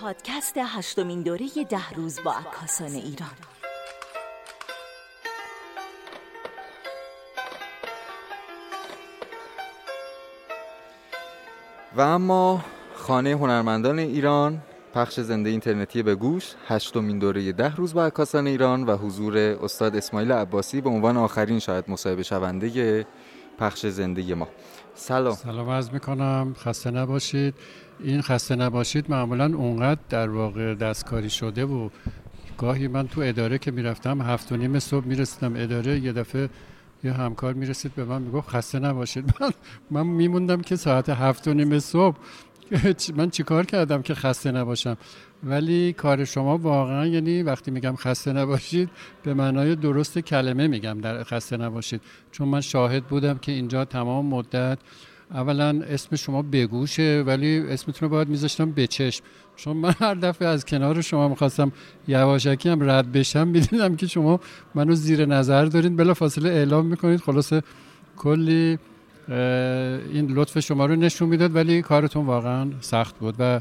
پادکست هشتمین دوره ده روز با عکاسان ایران. و اما خانه هنرمندان ایران پخش زنده اینترنتی به گوش هشتمین دوره ده روز با عکاسان ایران و حضور استاد اسماعیل عباسی به عنوان آخرین شاید مصاحبه شونده پخش زنده ما. سلام. سلام عرض می‌کنم. خسته نباشید. این خسته نباشید معمولا اونقدر در واقع دستکاری شده و گاهی من تو اداره که می‌رفتم هفت و نیم صبح می‌رسیدم اداره یه دفعه یه همکار می‌رسید به من می‌گفت خسته نباشید. من, من میموندم که ساعت هفت و نیم صبح من چیکار کردم که خسته نباشم؟ ولی کار شما واقعا یعنی وقتی میگم خسته نباشید به معنای درست کلمه میگم در خسته نباشید. چون من شاهد بودم که اینجا تمام مدت اولا اسم شما بگوشه ولی اسمتون رو باید میذاشتم بچشم چون من هر دفعه از کنار شما می‌خواستم یواشکی هم رد بشم می‌دیدم که شما منو زیر نظر دارین بلا فاصله اعلام می‌کنید. خلاصه کلی این لطف شما رو نشون می‌داد ولی کارتون واقعا سخت بود و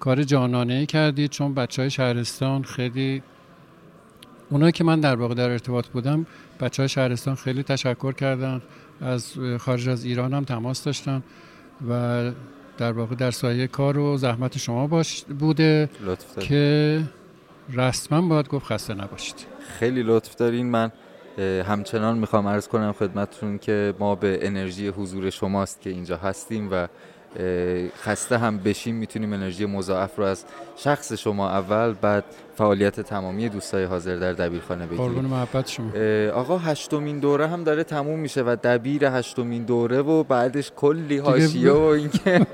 کار جانانه ای کردید چون بچه های شهرستان خیلی اونایی که من در واقع در ارتباط بودم بچه های شهرستان خیلی تشکر کردن از خارج از ایران هم تماس داشتن و در واقع در سایه کار و زحمت شما باش بوده که رسما باید گفت خسته نباشید. خیلی لطف دارین. من همچنان می‌خوام عرض کنم خدمتتون که ما به انرژی حضور شماست که اینجا هستیم و خسته هم بشیم می‌تونیم انرژی مضاعف رو از شخص شما اول بعد فعالیت تمامی دوستای حاضر در دبیرخانه بگیریم. قربون محبت شما. آقا هشتمین دوره هم داره تموم میشه و دبیر هشتمین دوره و بعدش کلی حاشیه و اینکه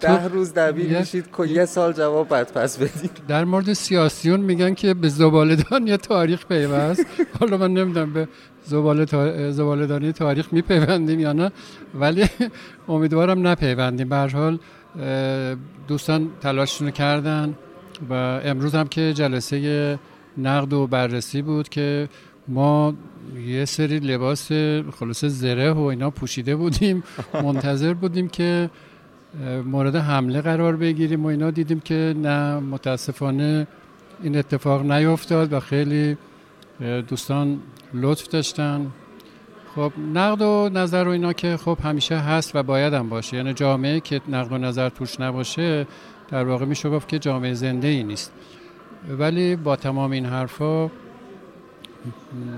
ده روز دبیر میشید یه سال جواب بعد پس بدید در مورد سیاسیون میگن که به زبالدان یه تاریخ پیوست. حالا من نمی‌دونم به زباله دانی تاریخ میپیوندیم یا نه؟ ولی امیدوارم نپیوندیم. به حال دوستان تلاششون کردن و امروز هم که جلسه نقد و بررسی بود که ما یه سری لباس خلاص زره و اینا پوشیده بودیم. منتظر بودیم که مورد حمله قرار بگیریم و اینا. دیدیم که نه متاسفانه این اتفاق نیفتاد و خیلی دوستان لطف داشتن. خب نقد و نظر و اینا که خب همیشه هست و باید هم باشه. یعنی جامعه که نقد و نظر توش نباشه در واقع میشه گفت که جامعه زنده ای نیست. ولی با تمام این حرفا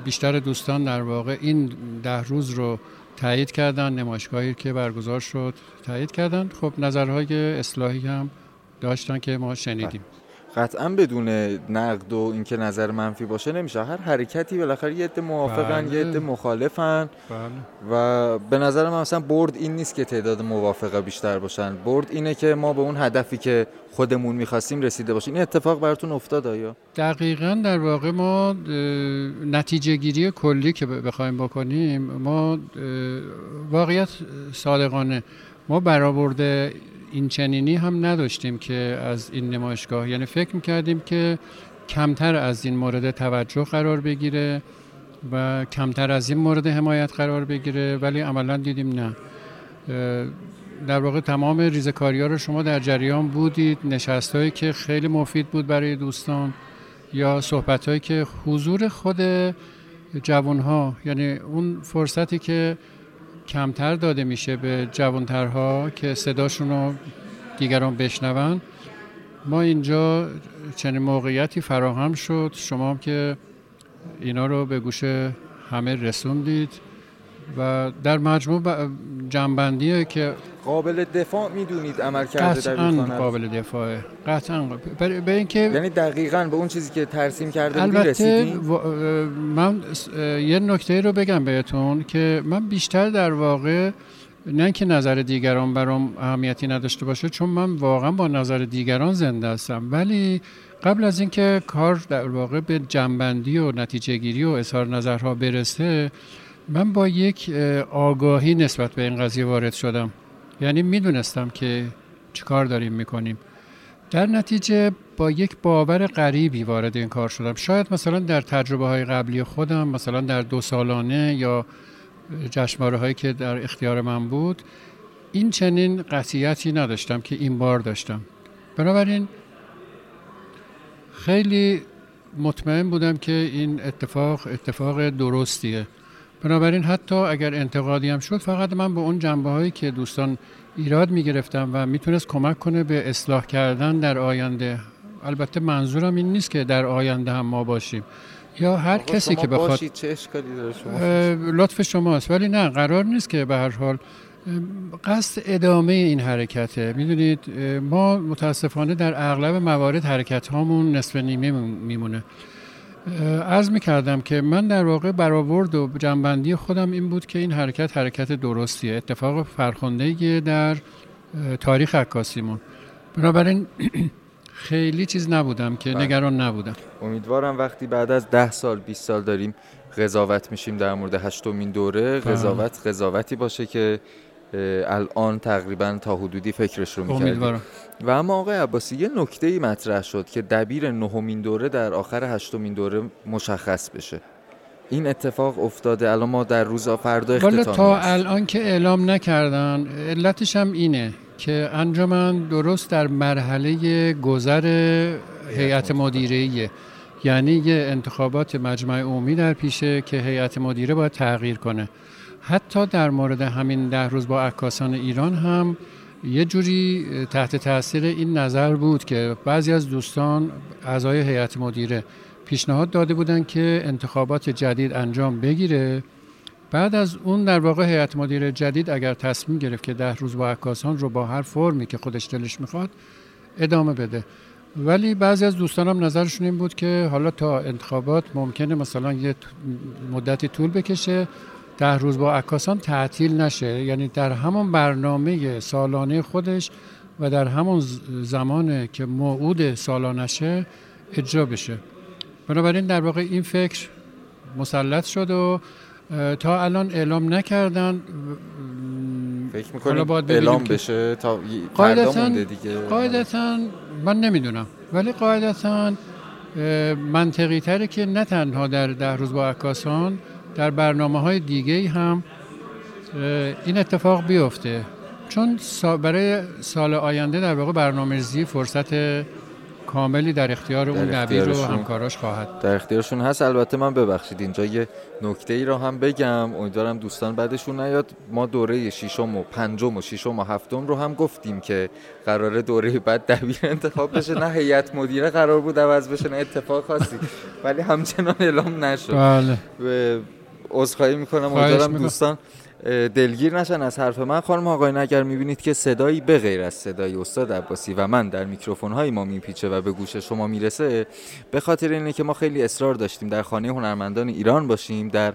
بیشتر دوستان در واقع این ده روز رو تایید کردن نمایشگاهی که برگزار شد تایید کردن. خب نظرهای اصلاحی هم داشتن که ما شنیدیم. قطعا بدون نقد و اینکه نظر منفی باشه نمیشه. هر حرکتی بالاخره یه عده موافقن بله. یه عده مخالفن. بله. و به نظر من مثلا برد این نیست که تعداد موافقه بیشتر باشن. برد اینه که ما به اون هدفی که خودمون می‌خواستیم رسیده باشیم. این اتفاق براتون افتاد آیا؟ دقیقا در واقع ما نتیجه گیری کلی که بخوایم بکنیم ما واقعیت صادقانه. ما برآورده این چنینی هم نداشتیم که از این نمایشگاه. یعنی فکر می‌کردیم که کمتر از این مورد توجه قرار بگیره و کمتر از این مورد حمایت قرار بگیره ولی عملا دیدیم نه. در واقع تمام ریزکاری ها رو شما در جریان بودید. نشست هایی که خیلی مفید بود برای دوستان یا صحبت هایی که حضور خود جوان ها یعنی اون فرصتی که کمتر داده میشه به جوانترها که صداشون رو دیگران بشنون. ما اینجا چنین موقعیتی فراهم شد. شما هم که اینا رو به گوش همه رسوندید. و در مجموع جنبندیه که قابل دفاع می‌دونید عمل کرده در قابل دفاعه. قطعا به اینکه یعنی دقیقا به اون چیزی که ترسیم کرده البته من یه نکته رو بگم بهتون که من بیشتر در واقع نه که نظر دیگران برام اهمیتی نداشته باشه چون من واقعا با نظر دیگران زنده هستم. ولی قبل از اینکه کار در واقع به جنبندی و نتیجه گیری و اظهار نظرها برسه من با یک آگاهی نسبت به این قضیه وارد شدم. یعنی می‌دونستم که چیکار داریم می‌کنیم. در نتیجه با یک باور غریبی وارد این کار شدم. شاید مثلا در تجربه های قبلی خودم مثلا در دو سالانه یا جشنواره هایی که در اختیار من بود این چنین قطعیتی نداشتم که این بار داشتم. بنابراین خیلی مطمئن بودم که این اتفاق اتفاق درستیه. بنابراین حتی اگر انتقادی هم شد فقط من به اون جنبه هایی که دوستان ایراد می گرفتم و می‌تونست کمک کنه به اصلاح کردن در آینده. البته منظورم این نیست که در آینده هم ما باشیم. یا هر کسی که بخواد چه شما لطف شماست. ولی نه قرار نیست که به هر حال قصد ادامه این حرکته. می‌دونید ما متاسفانه در اغلب موارد حرکت هامون نصف نیمه میمونه. عرض می کردم که من در واقع برآورد و جنبندی خودم این بود که این حرکت حرکت درستیه اتفاق فرخنده در تاریخ عکاسیمون بنابراین خیلی چیز نبودم که بله. نگران نبودم امیدوارم وقتی بعد از ده سال 20 سال داریم قضاوت میشیم در مورد هشتمین دوره بله. قضاوت قضاوتی باشه که الان تقریبا تا حدودی فکرش رو می‌کردیم و اما آقای عباسی یه نکته ای مطرح شد که دبیر نهمین دوره در آخر هشتمین دوره مشخص بشه. این اتفاق افتاده. الان ما در روز فردا اختتامی تا الان که اعلام نکردن علتش هم اینه که انجمن درست در مرحله گذر هیئت مدیره یعنی یه انتخابات مجمع عمومی در پیشه که هیئت مدیره باید تغییر کنه. حتی در مورد همین ده روز با عکاسان ایران هم یه جوری تحت تاثیر این نظر بود که بعضی از دوستان اعضای هیئت مدیره پیشنهاد داده بودند که انتخابات جدید انجام بگیره. بعد از اون در واقع هیئت مدیره جدید اگر تصمیم گرفت که ده روز با عکاسان رو با هر فرمی که خودش دلش می‌خواد ادامه بده. ولی بعضی از دوستانم نظرشون این بود که حالا تا انتخابات ممکنه مثلا یه مدتی طول بکشه ده روز با عکاسان تعطیل نشه. یعنی در همون برنامه سالانه خودش و در همون زمان که موعود سالانشه اجرا بشه. بنابراین در واقع این فکر مسلط شد و تا الان اعلام نکردن فکر می‌کنید اعلام بشه تا قاعدتا قاعدتا من نمی‌دونم. ولی قاعدتا منطقی تره که نه تنها در ده روز با عکاسان در برنامه های دیگه هم این اتفاق بیفته. چون برای سال آینده در واقع برنامه فرصت کاملی در اختیار اون دبیر و همکاراش خواهد در اختیارشون هست. البته من ببخشید اینجا یه نکته ای را هم بگم. امیدوارم دوستان بعدشون نیاد. ما دوره ششم و پنجم و ششم و هفتم رو هم گفتیم که قرار دوره بعد دبیر انتخاب بشه. نه هیئت مدیره قرار بود عوض بشه نه اتفاق خاصی. ولی همچنان اعلام نشد. بله. عذرخواهی می‌کنم. امیدوارم دوستان دلگیر نشن از حرف من. خانم آقایان اگر می‌بینید که صدایی به غیر از صدای استاد عباسی و من در میکروفون های ما میپیچه و به گوش شما می‌رسه. به خاطر اینه که ما خیلی اصرار داشتیم در خانه هنرمندان ایران باشیم در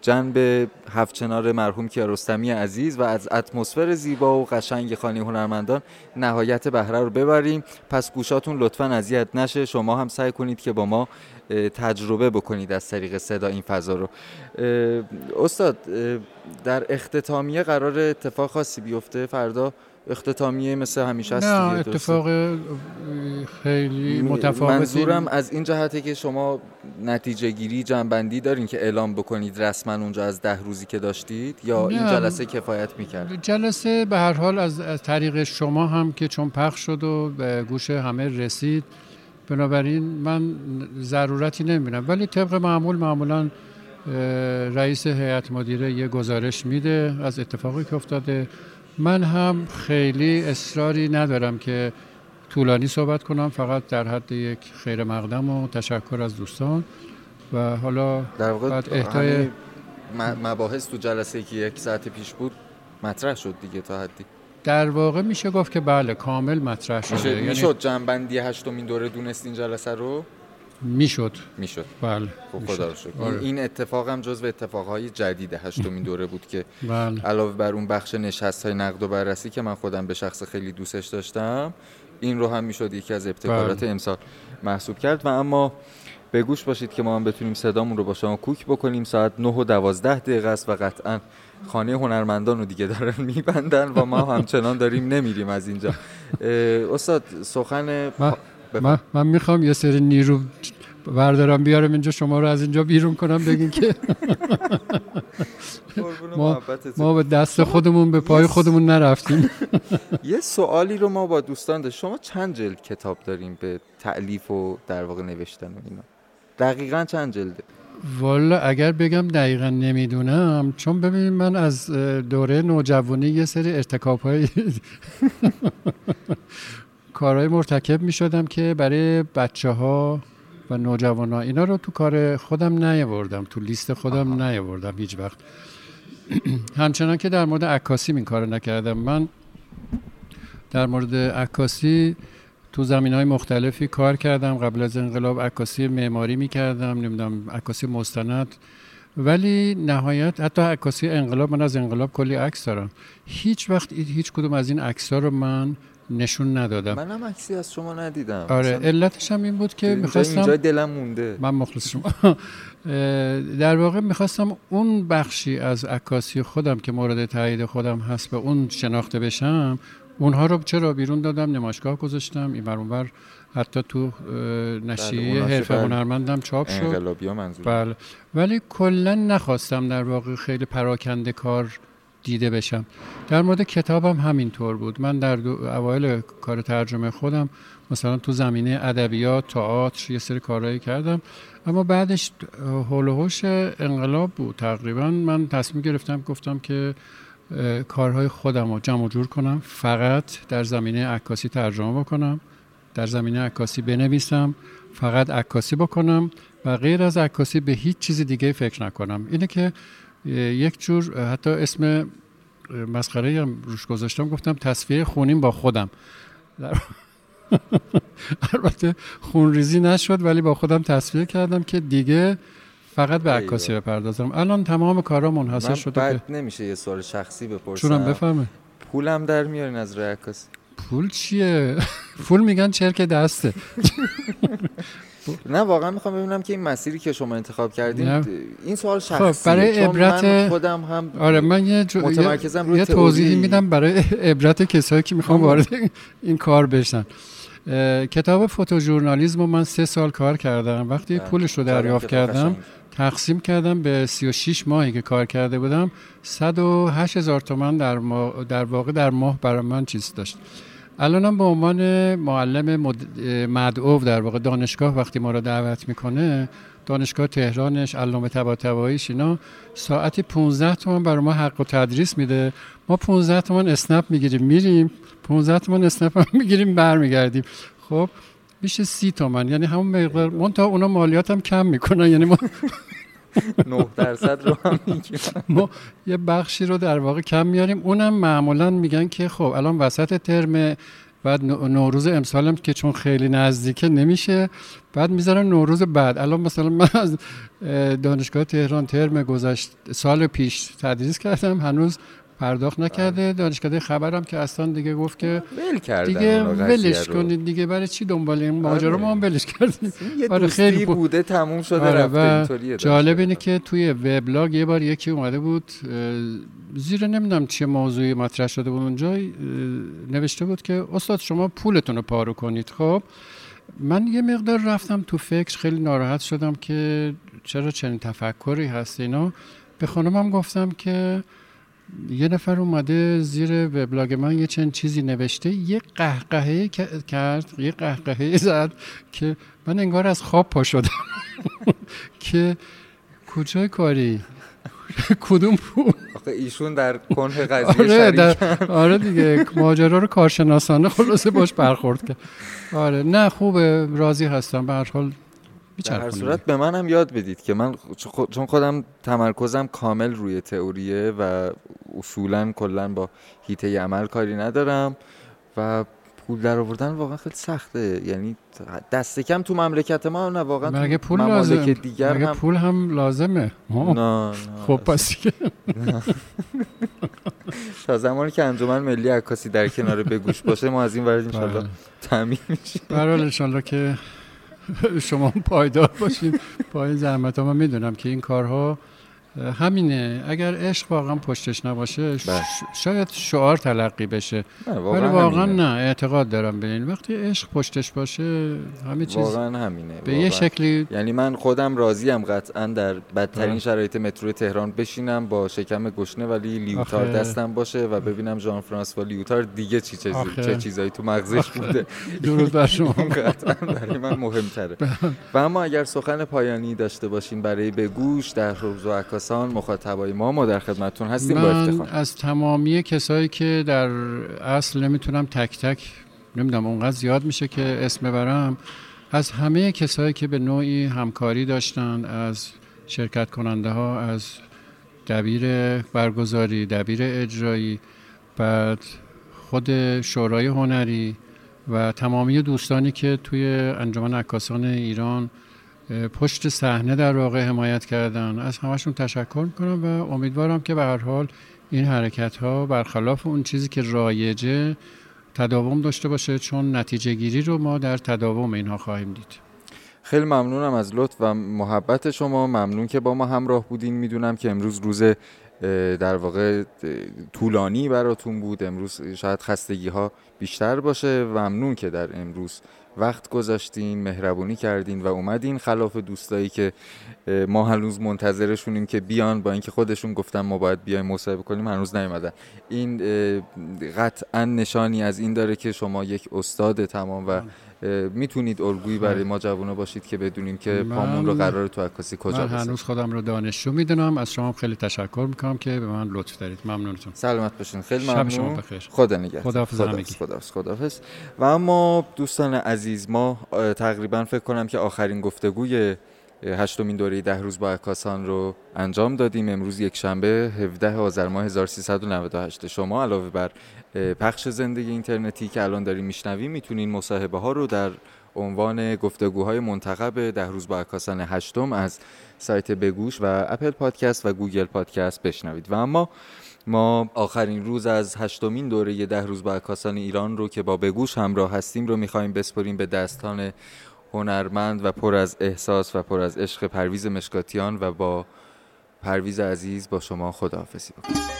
جنب هفچنار مرحوم کیارستمی عزیز و از اتمسفر زیبا و قشنگ خانه هنرمندان نهایت بهره رو ببریم. پس گوشاتون لطفا اذیت نشه. شما هم سعی کنید که با ما تجربه بکنید از طریق صدا این فضا رو. استاد در اختتامیه قرار اتفاق خاصی بیفته؟ فردا اختتامیه مثل همیشه هست نه اتفاق خیلی متفاوتی. منظورم از این جهته که شما نتیجه گیری جنبندی دارین که اعلام بکنید رسما اونجا از ده روزی که داشتید یا این جلسه کفایت می‌کرد؟ جلسه به هر حال از, از طریق شما هم که چون پخش شد و به گوش همه رسید. بنابراین من ضرورتی نمی‌بینم. ولی طبق معمول معمولا رئیس هیئت مدیره یه گزارش میده از اتفاقی که افتاده. من هم خیلی اصراری ندارم که طولانی صحبت کنم فقط در حد یک خیر مقدم و تشکر از دوستان و حالا در واقع احتای مباحث تو جلسه که یک ساعت پیش بود مطرح شد دیگه تا حدی؟ در واقع میشه گفت که بله کامل مطرح شده. میشه یعنی می‌شد جنبندی هشتمین دوره دونست این جلسه رو؟ می‌شد. می‌شد. بله خب خدا رو شکر. آره. این اتفاق هم جزو اتفاقهای جدید هشتمین دوره بود که بله. علاوه بر اون بخش نشست های نقد و بررسی که من خودم به شخص خیلی دوستش داشتم این رو هم می‌شد یکی از ابتکارات بله. امسال محسوب کرد. و اما به گوش باشید که ما هم بتونیم صدامون رو با شما کوک بکنیم. ساعت 9 و 12 دقیقه است و قطعا خانه هنرمندان رو دیگه دارن میبندن و ما همچنان داریم نمیریم از اینجا. استاد سخن من, من, می‌خوام یه سری نیرو بردارم بیارم اینجا شما رو از اینجا بیرون کنم بگین که ما, ما به دست خودمون به پای خودمون نرفتیم. یه سوالی رو ما با دوستان داشت. شما چند جلد کتاب داریم به تعلیف و در واقع نوشتن و اینا؟ دقیقا چند جلده؟ والا اگر بگم دقیقا نمی‌دونم چون ببینید من از دوره نوجوانی یه سری ارتکاب های کارهای مرتکب می شدم که برای بچه ها و نوجوان ها اینا رو تو کار خودم نیاوردم تو لیست خودم نیاوردم هیچ وقت. همچنان که در مورد عکاسی این کار نکردم. من در مورد عکاسی تو زمین های مختلفی کار کردم. قبل از انقلاب عکاسی معماری می کردم نمی‌دونم عکاسی مستند. ولی نهایت حتی عکاسی انقلاب من از انقلاب کلی عکس دارم. هیچ وقت هیچ کدوم از این عکس رو من نشون ندادم. منم عکسی از شما ندیدم. آره علتش هم این بود که می‌خواستم اینجا دلم مونده. من مخلص شما. در واقع می‌خواستم اون بخشی از عکاسی خودم که مورد تایید خودم هست به اون شناخته بشم اونها رو چرا بیرون دادم؟ نمایشگاه گذاشتم این بر حتی تو نشریه بله، حرف هنرمندم چاپ شد. بله. ولی کلا نخواستم در واقع خیلی پراکنده کار دیده بشم. در مورد کتابم همینطور بود. من در اوایل کار ترجمه خودم مثلا تو زمینه ادبیات تئاتر یه سری کارهایی کردم. اما بعدش هول انقلاب بود تقریبا. من تصمیم گرفتم گفتم که کارهای خودم رو جمع جور کنم. فقط در زمینه عکاسی ترجمه بکنم. در زمینه عکاسی بنویسم. فقط عکاسی بکنم. و غیر از عکاسی به هیچ چیز دیگه فکر نکنم. اینه که یک جور حتی اسم مسخره هم روش گذاشتم گفتم تصفیه خونیم با خودم. البته خونریزی نشد ولی با خودم تصفیه کردم که دیگه فقط به عکاسی بپردازم. الان تمام کارا منحصر شده بعد نمیشه یه سوال شخصی بپرسم. چونم بفهمه. پولم در میارین از روی عکاسی پول چیه؟ پول میگن چرک دسته. نه واقعا می‌خوام ببینم که این مسیری که شما انتخاب کردین این سوال خب، شخصی برای عبرت من خودم هم آره من یه, جو... یه... یه توضیحی میدم برای عبرت کسایی که می‌خوام وارد این کار بشن. کتاب فوتوژورنالیسم رو من سه سال کار کردم. وقتی بله. پولش رو دریافت کردم تقسیم کردم به 36 ماهی که کار کرده بودم. 108 هزار تومن در, در واقع در ماه برای من چیز داشت. الانم به عنوان معلم مدعو در واقع دانشگاه وقتی ما رو دعوت می‌کنه دانشگاه تهرانش علامه طباطباییش اینا ساعتی 15 تومن برای ما حق و تدریس میده. ما 15 تومن اسنپ می‌گیریم میریم. 15 تومن اسنپ هم می‌گیریم برمیگردیم. خب میشه سی تومن. یعنی همون مقدار من تا اونا مالیات هم کم می‌کنن. یعنی ما 9 درصد رو هم ما یه بخشی رو در واقع کم میاریم. اونم معمولا میگن که خب الان وسط ترم بعد نوروز امسالم که چون خیلی نزدیکه نمیشه بعد می‌ذارن نوروز بعد. الان مثلا من از دانشگاه تهران ترم گذشت سال پیش تدریس کردم هنوز پرداخت نکرده. دانشکده خبرم که اصلا دیگه گفت که ول کردن دیگه ولش کنید دیگه. برای چی دنبال این ماجرا؟ ما هم آره. ولش کردیم. برای خیلی بوده تموم شده آره رفته جالب اینه که توی وبلاگ یه بار یکی اومده بود زیر نمی‌دونم چه موضوعی مطرح شده بود اونجا نوشته بود که استاد شما پولتون رو پارو کنید. خب من یه مقدار رفتم تو فکر خیلی ناراحت شدم که چرا چنین تفکری هست اینا به خانمم گفتم که یه نفر اومده زیر وبلاگ من یه چند چیزی نوشته یه قهقهه کرد یه قهقهه زد که من انگار از خواب پا شدم. که کجای کاری؟ کدوم پول ایشون در کنه قضیه آره, آره دیگه ماجرا رو کارشناسانه خلاصه باش برخورد کرد. آره نه خوبه راضی هستم. به هر حال در هر صورت به من هم یاد بدید که من چون خودم تمرکزم کامل روی تئوریه و اصولا کلا با هیته عمل کاری ندارم و پول در آوردن واقعا خیلی سخته. یعنی دست کم تو مملکت ما نه واقعا مگه پول لازم. دیگر مگه هم... پول هم لازمه. نه, نه خب پس تا زمانی که انجمن ملی عکاسی در کنار بگوش باشه ما از این ورد بله. تامین میشیم. برحال انشالله که شما پایدار باشید پای زحمت ها من می‌دونم که این کارها همینه. اگر عشق واقعا پشتش نباشه بله. شاید شعار تلقی بشه. نه، ولی واقعا. نه اعتقاد دارم به این. وقتی عشق پشتش باشه همه چیز واقعا همینه به یه واقعا. شکلی یعنی من خودم راضیم قطعا در بدترین بله. شرایط مترو تهران بشینم با شکم گشنه ولی لیوتار آخه- دستم باشه و ببینم ژان فرانسوا لیوتار دیگه چی آخه- چه چیزایی تو مغزش بوده. درود بر شما. قطعا برای من مهمتره. و اما اگر سخن پایانی داشته باشین برای بگوش در روز و عکاسان مخاطبای ما ما در خدمتتون هستیم با من افتخار. از تمامی کسایی که در اصل نمی‌تونم تک تک نمی‌دونم اونقدر زیاد میشه که اسم ببرم از همه کسایی که به نوعی همکاری داشتن از شرکت کننده ها از دبیر برگزاری دبیر اجرایی بعد خود شورای هنری و تمامی دوستانی که توی انجمن عکاسان ایران پشت صحنه در واقع حمایت کردن. از همشون تشکر می‌کنم و امیدوارم که به هر حال این حرکت ها برخلاف اون چیزی که رایجه تداوم داشته باشه چون نتیجه گیری رو ما در تداوم اینها خواهیم دید. خیلی ممنونم از لطف و محبت شما. ممنون که با ما همراه بودین. می‌دونم که امروز روز در واقع طولانی براتون بود. امروز شاید خستگی ها بیشتر باشه. ممنون که در امروز وقت گذاشتین مهربونی کردین و اومدین. خلاف دوستایی که ما هنوز منتظرشونیم که بیان. با اینکه خودشون گفتن ما باید بیایم مصاحبه کنیم هنوز نیومدن. این قطعا نشانی از این داره که شما یک استاد تمام و اه، می‌تونید الگویی برای ما جوونا باشید که بدونیم که پامون رو قرار تو عکاسی کجا من هنوز خودم رو دانشجو می‌دونم. از شما خیلی تشکر می‌کنم که به من لطف دارید. ممنونتون سلامت باشین. خیلی شب ممنون. شما بخیر. خدا نگهدار. خداحافظ. همگی. خداحافظ. خداحافظ. و اما دوستان عزیز ما تقریبا فکر کنم که آخرین گفتگوی هشتمین دوره ده روز با عکاسان رو انجام دادیم. امروز یک شنبه 17 آذر ماه 1398 شما علاوه بر پخش زنده‌ی اینترنتی که الان داریم میشنویم می‌تونین مصاحبه ها رو در عنوان گفتگوهای منتخب ده روز با عکاسان هشتم از سایت بگوش و Apple Podcast و Google Podcast بشنوید. و اما ما آخرین روز از هشتمین دوره ده روز با عکاسان ایران رو که با بگوش همراه هستیم رو می‌خوایم بسپریم به دستان هنرمند و پر از احساس و پر از عشق پرویز مشکاتیان و با پرویز عزیز با شما خداحافظی بکنیم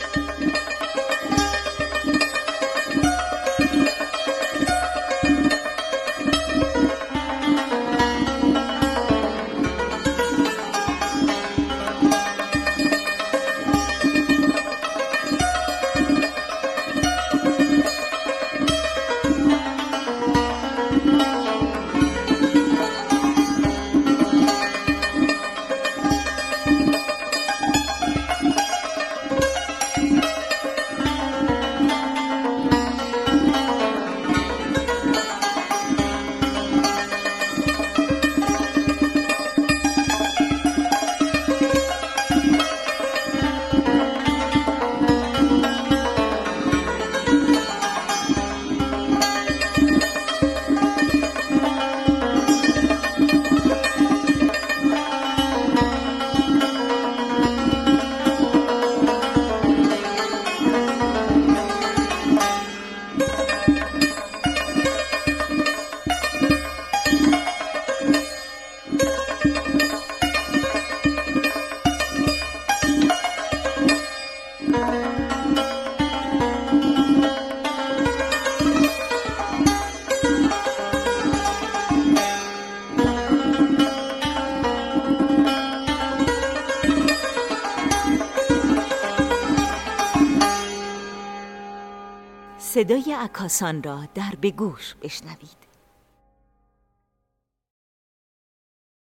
صدای عکاسان را در بگوش بشنوید.